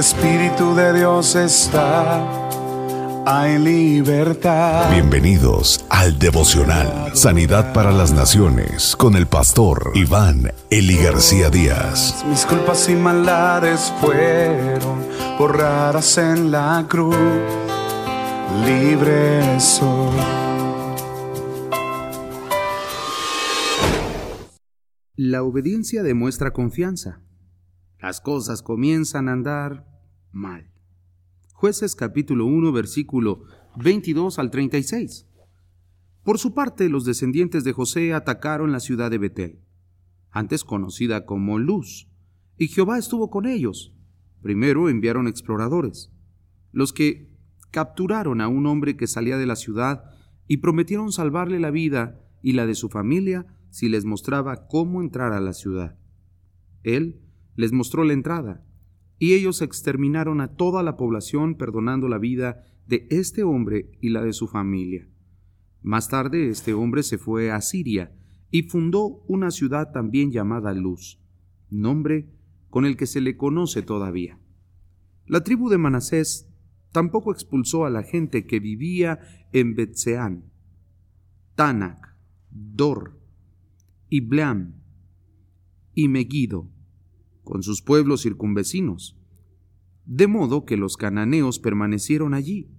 Espíritu de Dios está, hay libertad. Bienvenidos al devocional Sanidad para las Naciones con el pastor Iván Eli García Díaz. Mis culpas y maldades fueron borradas en la cruz, libre soy. La obediencia demuestra confianza. Las cosas comienzan a andar mal. Jueces capítulo 1 versículo 22 al 36. Por su parte, los descendientes de José atacaron la ciudad de Betel, antes conocida como Luz, y Jehová estuvo con ellos. Primero enviaron exploradores, los que capturaron a un hombre que salía de la ciudad y prometieron salvarle la vida y la de su familia si les mostraba cómo entrar a la ciudad. Él les mostró la entrada, y ellos exterminaron a toda la población perdonando la vida de este hombre y la de su familia. Más tarde este hombre se fue a Siria y fundó una ciudad también llamada Luz, nombre con el que se le conoce todavía. La tribu de Manasés tampoco expulsó a la gente que vivía en Betseán, Tanak, Dor, Ibleam y Megiddo, con sus pueblos circunvecinos. De modo que los cananeos permanecieron allí.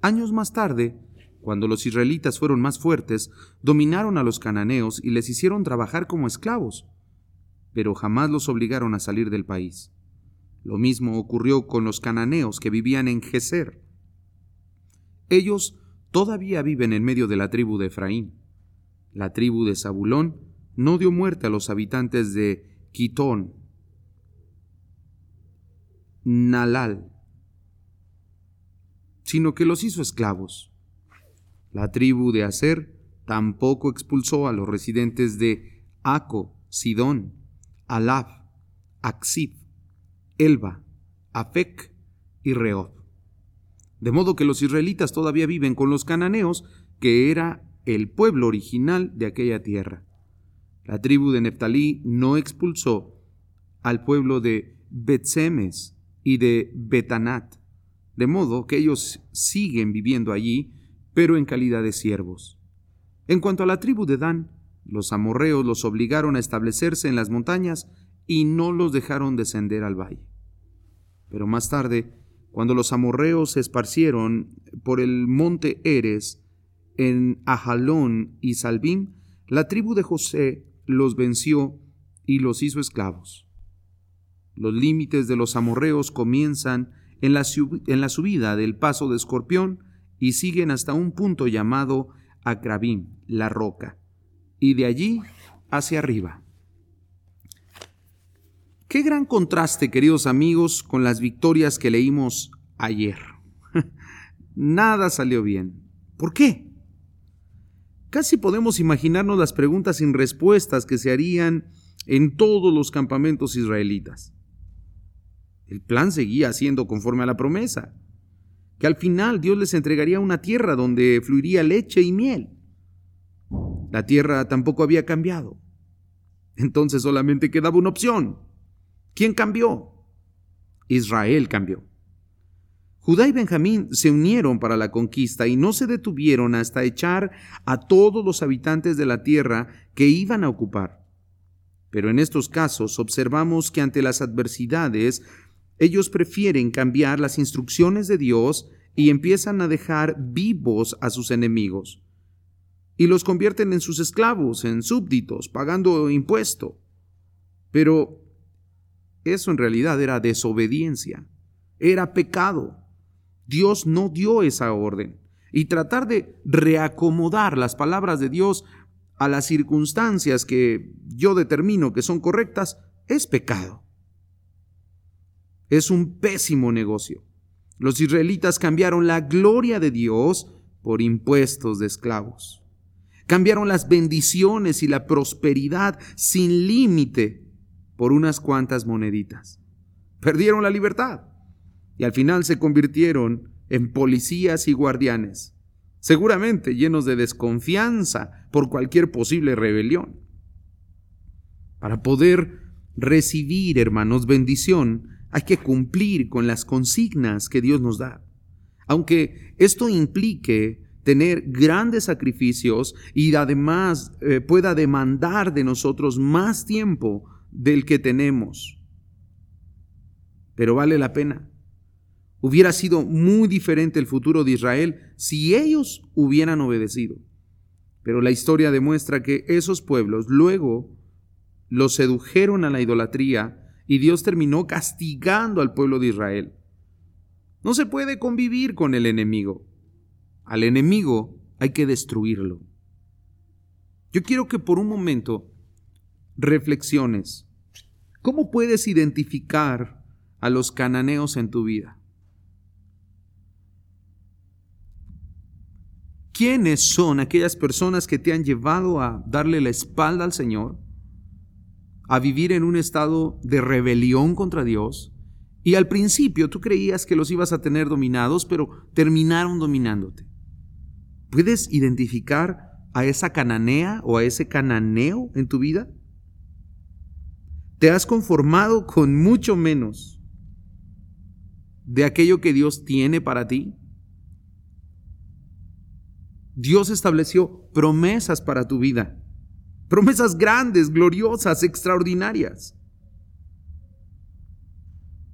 Años más tarde, cuando los israelitas fueron más fuertes, dominaron a los cananeos y les hicieron trabajar como esclavos, pero jamás los obligaron a salir del país. Lo mismo ocurrió con los cananeos que vivían en Geser. Ellos todavía viven en medio de la tribu de Efraín. La tribu de Zabulón no dio muerte a los habitantes de Quitón, Nalal, sino que los hizo esclavos. La tribu de Aser tampoco expulsó a los residentes de Aco, Sidón, Alaf, Aksif, Elba, Afec y Reob. De modo que los israelitas todavía viven con los cananeos, que era el pueblo original de aquella tierra. La tribu de Neftalí no expulsó al pueblo de Betsemes y de Betanat, de modo que ellos siguen viviendo allí, pero en calidad de siervos. En cuanto a la tribu de Dan, los amorreos los obligaron a establecerse en las montañas y no los dejaron descender al valle. Pero más tarde, cuando los amorreos se esparcieron por el monte Eres, en Ajalón y Salbim, la tribu de José los venció y los hizo esclavos. Los límites de los amorreos comienzan en la, en la, subida del paso de Escorpión y siguen hasta un punto llamado Acrabim, la roca, y de allí hacia arriba. Qué gran contraste, queridos amigos, con las victorias que leímos ayer. Nada salió bien. ¿Por qué? Casi podemos imaginarnos las preguntas sin respuestas que se harían en todos los campamentos israelitas. El plan seguía siendo conforme a la promesa, que al final Dios les entregaría una tierra donde fluiría leche y miel. La tierra tampoco había cambiado. Entonces solamente quedaba una opción. ¿Quién cambió? Israel cambió. Judá y Benjamín se unieron para la conquista y no se detuvieron hasta echar a todos los habitantes de la tierra que iban a ocupar. Pero en estos casos observamos que ante las adversidades ellos prefieren cambiar las instrucciones de Dios y empiezan a dejar vivos a sus enemigos. Y los convierten en sus esclavos, en súbditos, pagando impuesto. Pero eso en realidad era desobediencia, era pecado. Dios no dio esa orden. Y tratar de reacomodar las palabras de Dios a las circunstancias que yo determino que son correctas es pecado. Es un pésimo negocio. Los israelitas cambiaron la gloria de Dios por impuestos de esclavos. Cambiaron las bendiciones y la prosperidad sin límite por unas cuantas moneditas. Perdieron la libertad y al final se convirtieron en policías y guardianes, seguramente llenos de desconfianza por cualquier posible rebelión. Para poder recibir, hermanos, bendición, Hay que cumplir con las consignas que Dios nos da. Aunque esto implique tener grandes sacrificios y además eh, pueda demandar de nosotros más tiempo del que tenemos. Pero vale la pena. Hubiera sido muy diferente el futuro de Israel si ellos hubieran obedecido. Pero la historia demuestra que esos pueblos luego los sedujeron a la idolatría y Dios terminó castigando al pueblo de Israel. No se puede convivir con el enemigo. Al enemigo hay que destruirlo. Yo quiero que por un momento reflexiones. ¿Cómo puedes identificar a los cananeos en tu vida? ¿Quiénes son aquellas personas que te han llevado a darle la espalda al Señor? A vivir en un estado de rebelión contra Dios. Y al principio tú creías que los ibas a tener dominados, pero terminaron dominándote. ¿Puedes identificar a esa cananea o a ese cananeo en tu vida? Te has conformado con mucho menos de aquello que Dios tiene para ti. Dios estableció promesas para tu vida, promesas grandes, gloriosas, extraordinarias.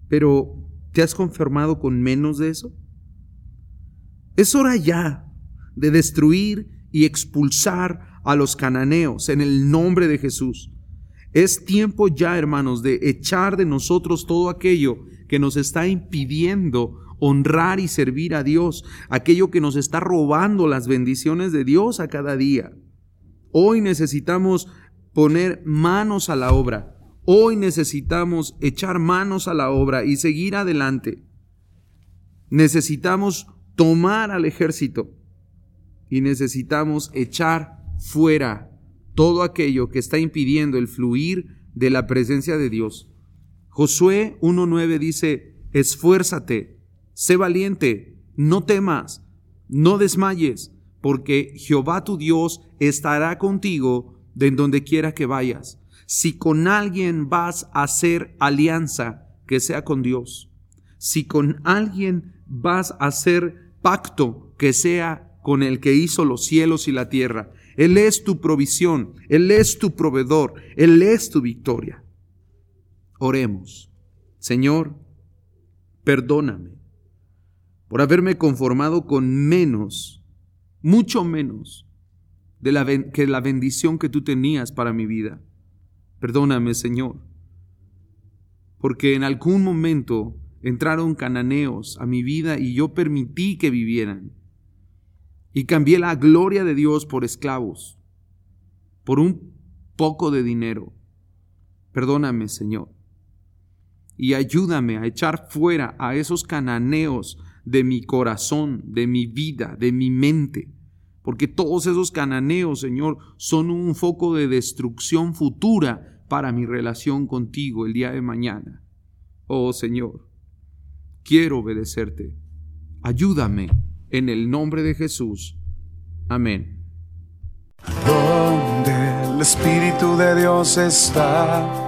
Pero, ¿te has conformado con menos de eso? Es hora ya de destruir y expulsar a los cananeos en el nombre de Jesús. Es tiempo ya, hermanos, de echar de nosotros todo aquello que nos está impidiendo honrar y servir a Dios, aquello que nos está robando las bendiciones de Dios a cada día. Hoy necesitamos poner manos a la obra. Hoy necesitamos echar manos a la obra y seguir adelante. Necesitamos tomar al ejército y necesitamos echar fuera todo aquello que está impidiendo el fluir de la presencia de Dios. Josué 1.9 dice, esfuérzate, sé valiente, no temas, no desmayes, porque Jehová tu Dios estará contigo de donde quiera que vayas. Si con alguien vas a hacer alianza, que sea con Dios. Si con alguien vas a hacer pacto, que sea con el que hizo los cielos y la tierra. Él es tu provisión, Él es tu proveedor, Él es tu victoria. Oremos. Señor, perdóname por haberme conformado con menos, mucho menos de la que la bendición que tú tenías para mi vida. Perdóname, Señor, porque en algún momento entraron cananeos a mi vida y yo permití que vivieran. Y cambié la gloria de Dios por esclavos, por un poco de dinero. Perdóname, Señor. Y ayúdame a echar fuera a esos cananeos de mi corazón, de mi vida, de mi mente. Porque todos esos cananeos, Señor, son un foco de destrucción futura para mi relación contigo el día de mañana. Oh Señor, quiero obedecerte. Ayúdame en el nombre de Jesús. Amén. El Espíritu de Dios está